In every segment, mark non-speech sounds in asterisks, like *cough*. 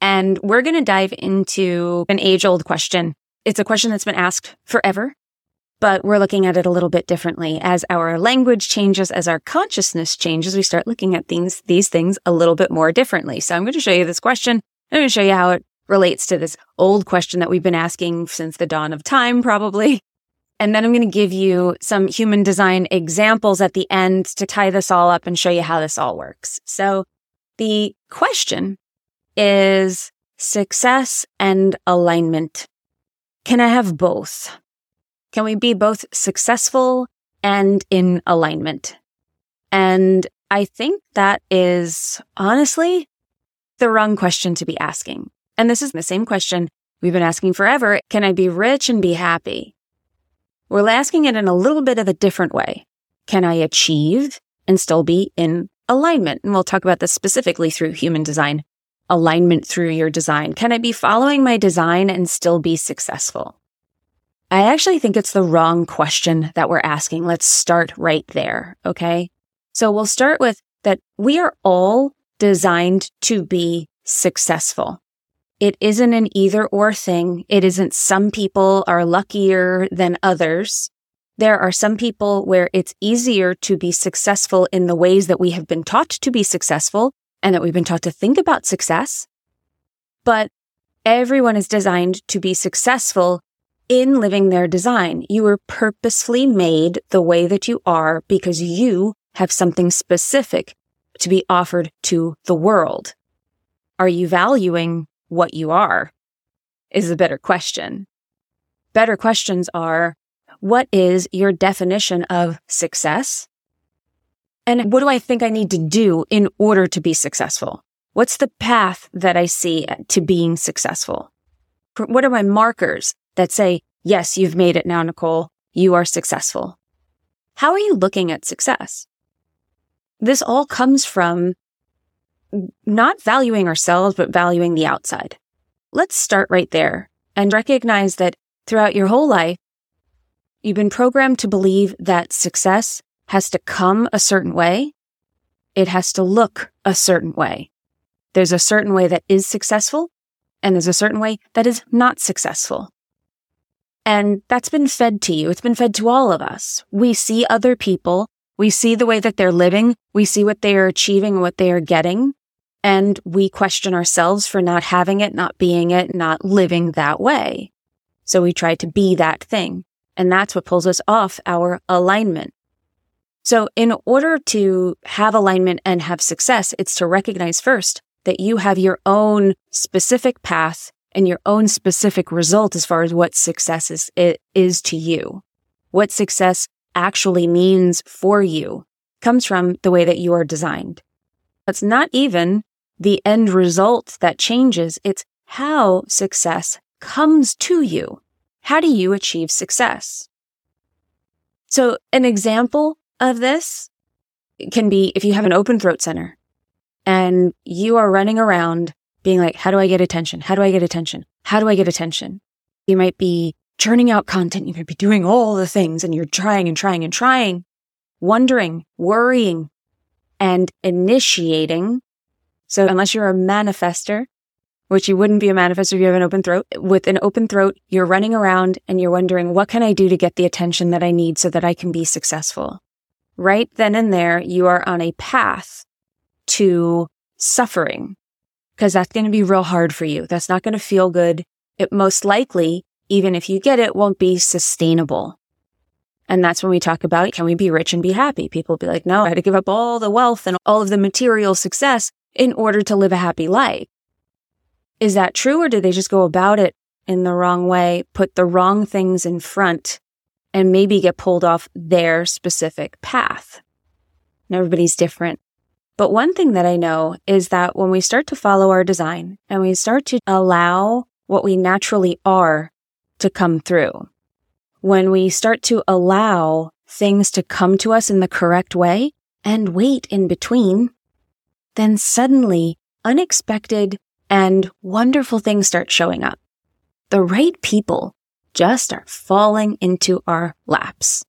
and we're going to dive into an age old question. It's a question that's been asked forever, but we're looking at it a little bit differently. As our language changes, as our consciousness changes, we start looking at things, these things a little bit more differently. So I'm going to show you this question. I'm going to show you how it relates to this old question that we've been asking since the dawn of time, probably. And then I'm going to give you some human design examples at the end to tie this all up and show you how this all works. So the question is success and alignment. Can I have both? Can we be both successful and in alignment? And I think that is honestly the wrong question to be asking. And this is the same question we've been asking forever. Can I be rich and be happy? We're asking it in a little bit of a different way. Can I achieve and still be in alignment? And we'll talk about this specifically through human design, alignment through your design. Can I be following my design and still be successful? I actually think it's the wrong question that we're asking. Let's start right there. Okay. So we'll start with that we are all designed to be successful. It isn't an either or thing. It isn't some people are luckier than others. There are some people where it's easier to be successful in the ways that we have been taught to be successful and that we've been taught to think about success. But everyone is designed to be successful in living their design. You were purposefully made the way that you are because you have something specific to be offered to the world. Are you valuing what you are is a better question. Better questions are, what is your definition of success? And what do I think I need to do in order to be successful? What's the path that I see to being successful? What are my markers that say, yes, you've made it now, Nicole. You are successful. How are you looking at success? This all comes from not valuing ourselves, but valuing the outside. Let's start right there and recognize that throughout your whole life, you've been programmed to believe that success has to come a certain way. It has to look a certain way. There's a certain way that is successful and there's a certain way that is not successful. And that's been fed to you. It's been fed to all of us. We see other people. We see the way that they're living. We see what they are achieving what they are getting and we question ourselves for not having it, not being it, not living that way. So we try to be that thing. And that's what pulls us off our alignment. So in order to have alignment and have success, it's to recognize first that you have your own specific path and your own specific result as far as what success is, it is to you. What success actually means for you comes from the way that you are designed. It's not even the end result that changes. It's how success comes to you. How do you achieve success? So an example of this can be if you have an open throat center and you are running around being like, how do I get attention? How do I get attention? How do I get attention? You might be churning out content. You might be doing all the things and you're trying and trying and trying, wondering, worrying, and initiating so unless you're a manifester, which you wouldn't be a manifester if you have an open throat, with an open throat, you're running around and you're wondering, what can I do to get the attention that I need so that I can be successful? Right then and there, you are on a path to suffering because that's going to be real hard for you. That's not going to feel good. It most likely, even if you get it, won't be sustainable. And that's when we talk about, can we be rich and be happy? People be like, no, I had to give up all the wealth and all of the material success in order to live a happy life. Is that true or did they just go about it in the wrong way, put the wrong things in front and maybe get pulled off their specific path? And everybody's different. But one thing that I know is that when we start to follow our design and we start to allow what we naturally are to come through, when we start to allow things to come to us in the correct way and wait in between, then suddenly unexpected and wonderful things start showing up. The right people just are falling into our laps.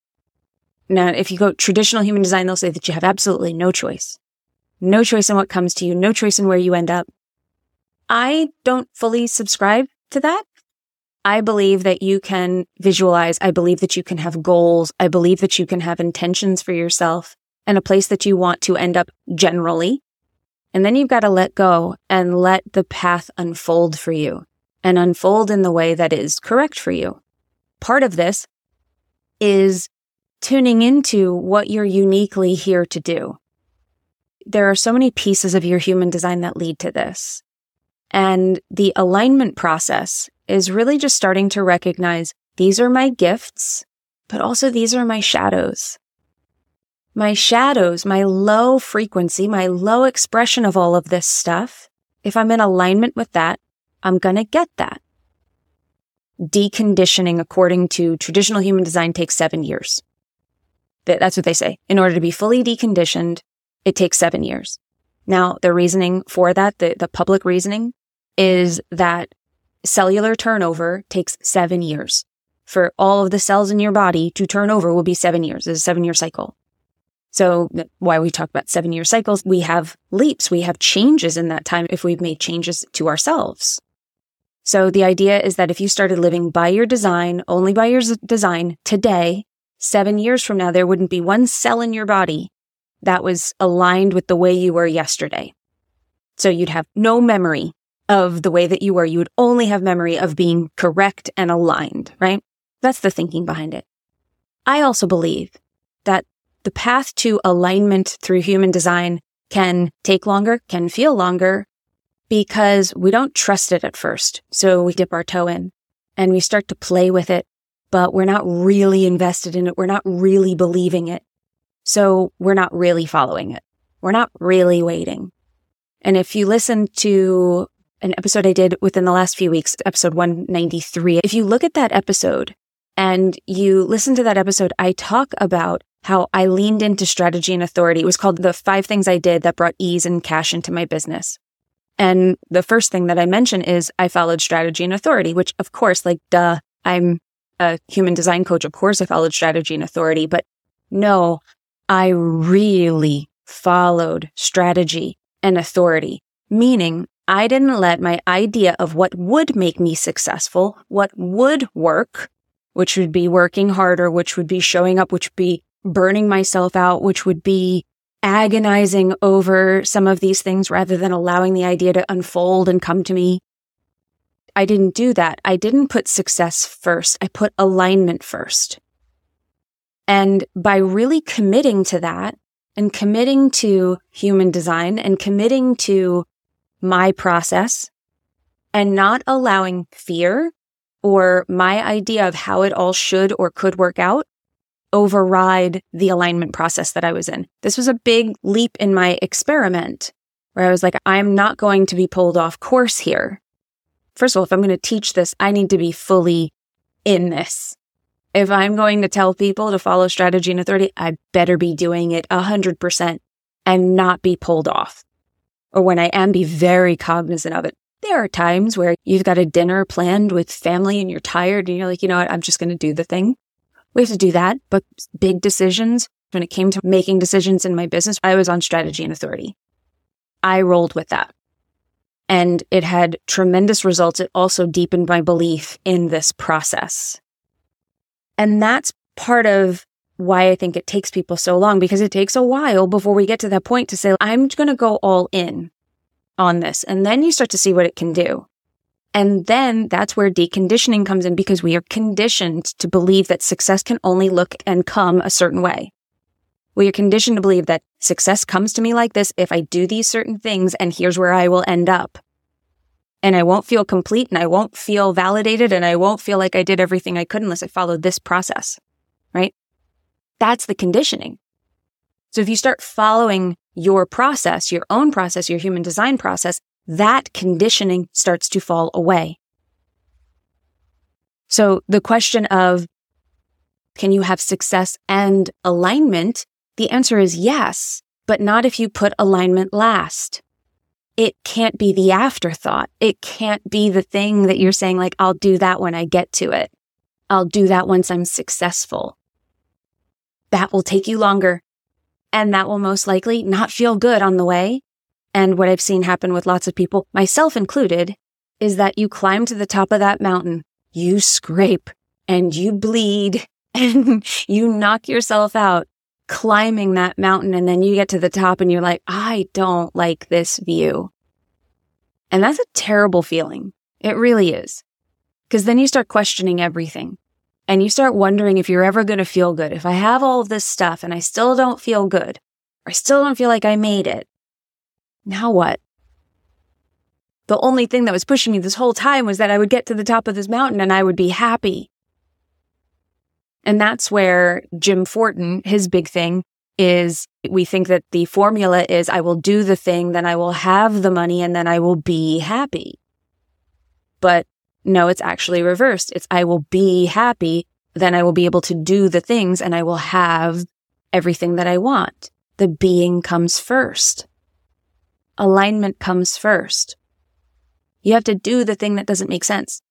Now, if you go traditional human design, they'll say that you have absolutely no choice. No choice in what comes to you, no choice in where you end up. I don't fully subscribe to that. I believe that you can visualize. I believe that you can have goals. I believe that you can have intentions for yourself and a place that you want to end up generally. And then you've got to let go and let the path unfold for you and unfold in the way that is correct for you. Part of this is tuning into what you're uniquely here to do. There are so many pieces of your human design that lead to this. And the alignment process is really just starting to recognize these are my gifts, but also these are my shadows my shadows, my low frequency, my low expression of all of this stuff, if I'm in alignment with that, I'm going to get that. Deconditioning according to traditional human design takes seven years. That's what they say. In order to be fully deconditioned, it takes seven years. Now, the reasoning for that, the, the public reasoning is that cellular turnover takes seven years. For all of the cells in your body to turn over will be seven years. It's a seven year cycle. So why we talk about seven year cycles, we have leaps, we have changes in that time if we've made changes to ourselves. So the idea is that if you started living by your design, only by your design today, seven years from now, there wouldn't be one cell in your body that was aligned with the way you were yesterday. So you'd have no memory of the way that you were. You would only have memory of being correct and aligned, right? That's the thinking behind it. I also believe that the path to alignment through human design can take longer, can feel longer because we don't trust it at first. So we dip our toe in and we start to play with it, but we're not really invested in it. We're not really believing it. So we're not really following it. We're not really waiting. And if you listen to an episode I did within the last few weeks, episode 193, if you look at that episode and you listen to that episode, I talk about how I leaned into strategy and authority. It was called the five things I did that brought ease and cash into my business. And the first thing that I mention is I followed strategy and authority, which of course, like, duh, I'm a human design coach. Of course I followed strategy and authority, but no, I really followed strategy and authority, meaning I didn't let my idea of what would make me successful, what would work, which would be working harder, which would be showing up, which would be burning myself out, which would be agonizing over some of these things rather than allowing the idea to unfold and come to me. I didn't do that. I didn't put success first. I put alignment first. And by really committing to that and committing to human design and committing to my process and not allowing fear or my idea of how it all should or could work out override the alignment process that I was in. This was a big leap in my experiment where I was like, I'm not going to be pulled off course here. First of all, if I'm going to teach this, I need to be fully in this. If I'm going to tell people to follow strategy and authority, I better be doing it a hundred percent and not be pulled off. Or when I am, be very cognizant of it. There are times where you've got a dinner planned with family and you're tired and you're like, you know what? I'm just going to do the thing. We have to do that. But big decisions, when it came to making decisions in my business, I was on strategy and authority. I rolled with that. And it had tremendous results. It also deepened my belief in this process. And that's part of why I think it takes people so long because it takes a while before we get to that point to say, I'm going to go all in on this. And then you start to see what it can do. And then that's where deconditioning comes in because we are conditioned to believe that success can only look and come a certain way. We are conditioned to believe that success comes to me like this if I do these certain things and here's where I will end up. And I won't feel complete and I won't feel validated and I won't feel like I did everything I could unless I followed this process, right? That's the conditioning. So if you start following your process, your own process, your human design process, that conditioning starts to fall away. So the question of can you have success and alignment? The answer is yes, but not if you put alignment last. It can't be the afterthought. It can't be the thing that you're saying, like, I'll do that when I get to it. I'll do that once I'm successful. That will take you longer. And that will most likely not feel good on the way. And what I've seen happen with lots of people, myself included, is that you climb to the top of that mountain, you scrape and you bleed *laughs* and you knock yourself out climbing that mountain. And then you get to the top and you're like, I don't like this view. And that's a terrible feeling. It really is. Cause then you start questioning everything and you start wondering if you're ever going to feel good. If I have all of this stuff and I still don't feel good, or I still don't feel like I made it, now what? The only thing that was pushing me this whole time was that I would get to the top of this mountain and I would be happy. And that's where Jim Fortin, his big thing is we think that the formula is I will do the thing, then I will have the money and then I will be happy. But no, it's actually reversed. It's I will be happy, then I will be able to do the things and I will have everything that I want. The being comes first. Alignment comes first. You have to do the thing that doesn't make sense.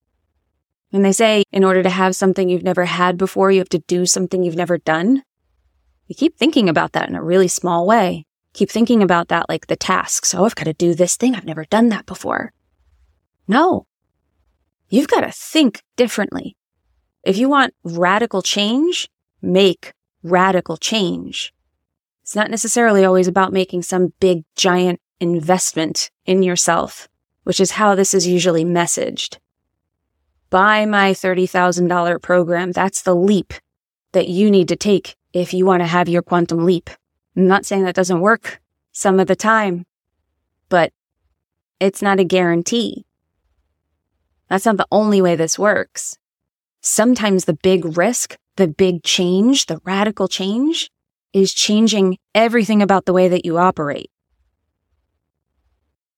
And they say in order to have something you've never had before, you have to do something you've never done. You keep thinking about that in a really small way. Keep thinking about that like the tasks. Oh, I've got to do this thing. I've never done that before. No. You've got to think differently. If you want radical change, make radical change. It's not necessarily always about making some big giant investment in yourself, which is how this is usually messaged buy my $30,000 program. That's the leap that you need to take if you want to have your quantum leap. I'm not saying that doesn't work some of the time, but it's not a guarantee. That's not the only way this works. Sometimes the big risk, the big change, the radical change is changing everything about the way that you operate.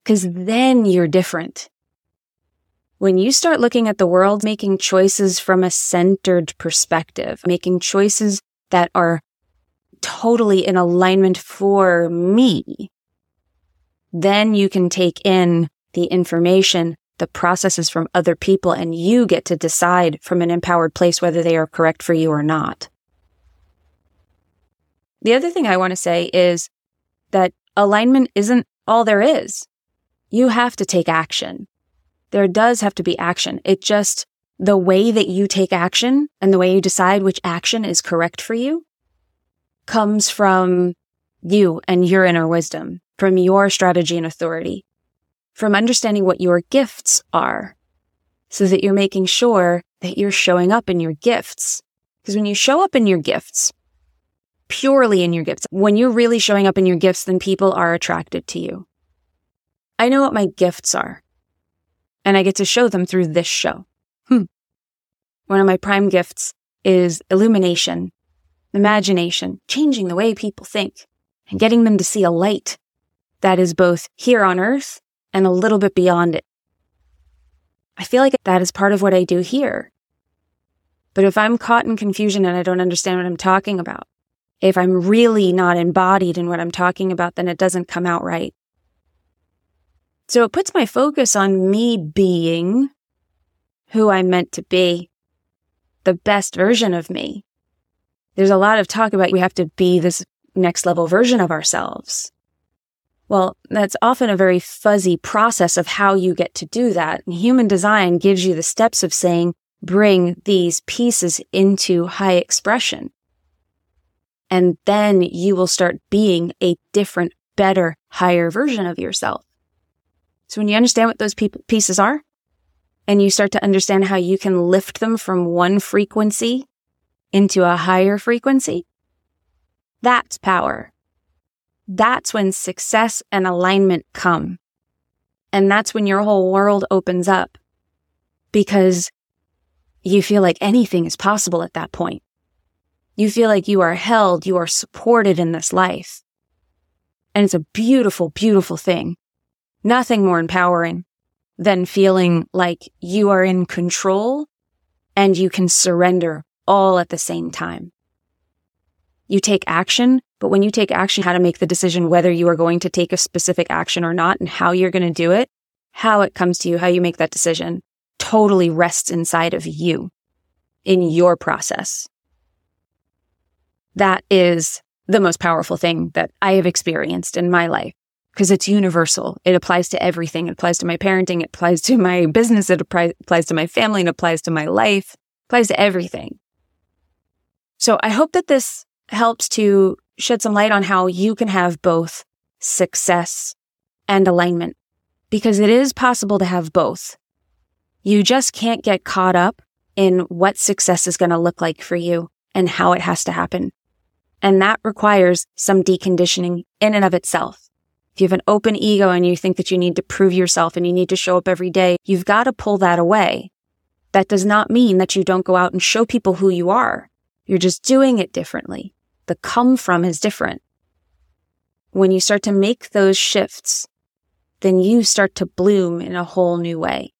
Cause then you're different. When you start looking at the world, making choices from a centered perspective, making choices that are totally in alignment for me, then you can take in the information, the processes from other people, and you get to decide from an empowered place whether they are correct for you or not. The other thing I want to say is that alignment isn't all there is. You have to take action there does have to be action. It just, the way that you take action and the way you decide which action is correct for you comes from you and your inner wisdom, from your strategy and authority, from understanding what your gifts are so that you're making sure that you're showing up in your gifts. Because when you show up in your gifts, purely in your gifts, when you're really showing up in your gifts, then people are attracted to you. I know what my gifts are and I get to show them through this show. Hmm. One of my prime gifts is illumination, imagination, changing the way people think and getting them to see a light that is both here on earth and a little bit beyond it. I feel like that is part of what I do here. But if I'm caught in confusion and I don't understand what I'm talking about, if I'm really not embodied in what I'm talking about, then it doesn't come out right. So it puts my focus on me being who I'm meant to be, the best version of me. There's a lot of talk about we have to be this next level version of ourselves. Well, that's often a very fuzzy process of how you get to do that. And human design gives you the steps of saying, bring these pieces into high expression. And then you will start being a different, better, higher version of yourself. So when you understand what those pieces are and you start to understand how you can lift them from one frequency into a higher frequency, that's power. That's when success and alignment come. And that's when your whole world opens up because you feel like anything is possible at that point. You feel like you are held, you are supported in this life. And it's a beautiful, beautiful thing. Nothing more empowering than feeling like you are in control and you can surrender all at the same time. You take action, but when you take action, how to make the decision whether you are going to take a specific action or not and how you're going to do it, how it comes to you, how you make that decision totally rests inside of you in your process. That is the most powerful thing that I have experienced in my life because it's universal. It applies to everything. It applies to my parenting. It applies to my business. It applies to my family. It applies to my life. It applies to everything. So I hope that this helps to shed some light on how you can have both success and alignment because it is possible to have both. You just can't get caught up in what success is going to look like for you and how it has to happen. And that requires some deconditioning in and of itself. You have an open ego and you think that you need to prove yourself and you need to show up every day, you've got to pull that away. That does not mean that you don't go out and show people who you are. You're just doing it differently. The come from is different. When you start to make those shifts, then you start to bloom in a whole new way.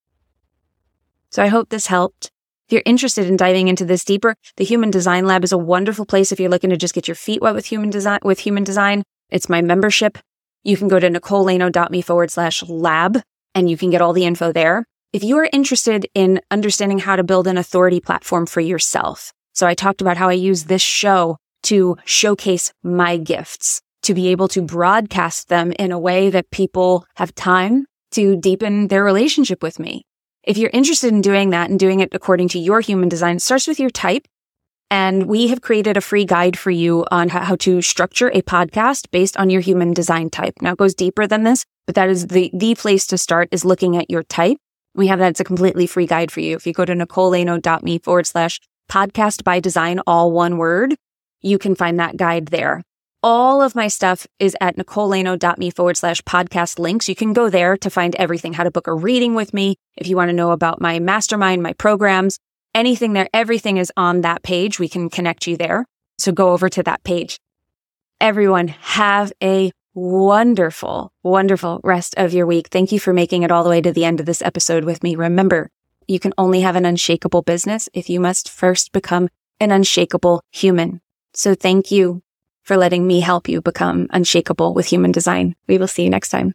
So I hope this helped. If you're interested in diving into this deeper, the Human Design Lab is a wonderful place if you're looking to just get your feet wet with human design, with human design. It's my membership. You can go to nicolelaino.me forward slash lab and you can get all the info there. If you are interested in understanding how to build an authority platform for yourself. So I talked about how I use this show to showcase my gifts, to be able to broadcast them in a way that people have time to deepen their relationship with me. If you're interested in doing that and doing it according to your human design, it starts with your type. And we have created a free guide for you on how to structure a podcast based on your human design type. Now it goes deeper than this, but that is the, the place to start is looking at your type. We have that. It's a completely free guide for you. If you go to nicolelaino.me forward slash podcast by design, all one word, you can find that guide there. All of my stuff is at nicolelaino.me forward slash podcast links. You can go there to find everything, how to book a reading with me. If you want to know about my mastermind, my programs, anything there, everything is on that page. We can connect you there. So go over to that page. Everyone have a wonderful, wonderful rest of your week. Thank you for making it all the way to the end of this episode with me. Remember, you can only have an unshakable business if you must first become an unshakable human. So thank you for letting me help you become unshakable with human design. We will see you next time.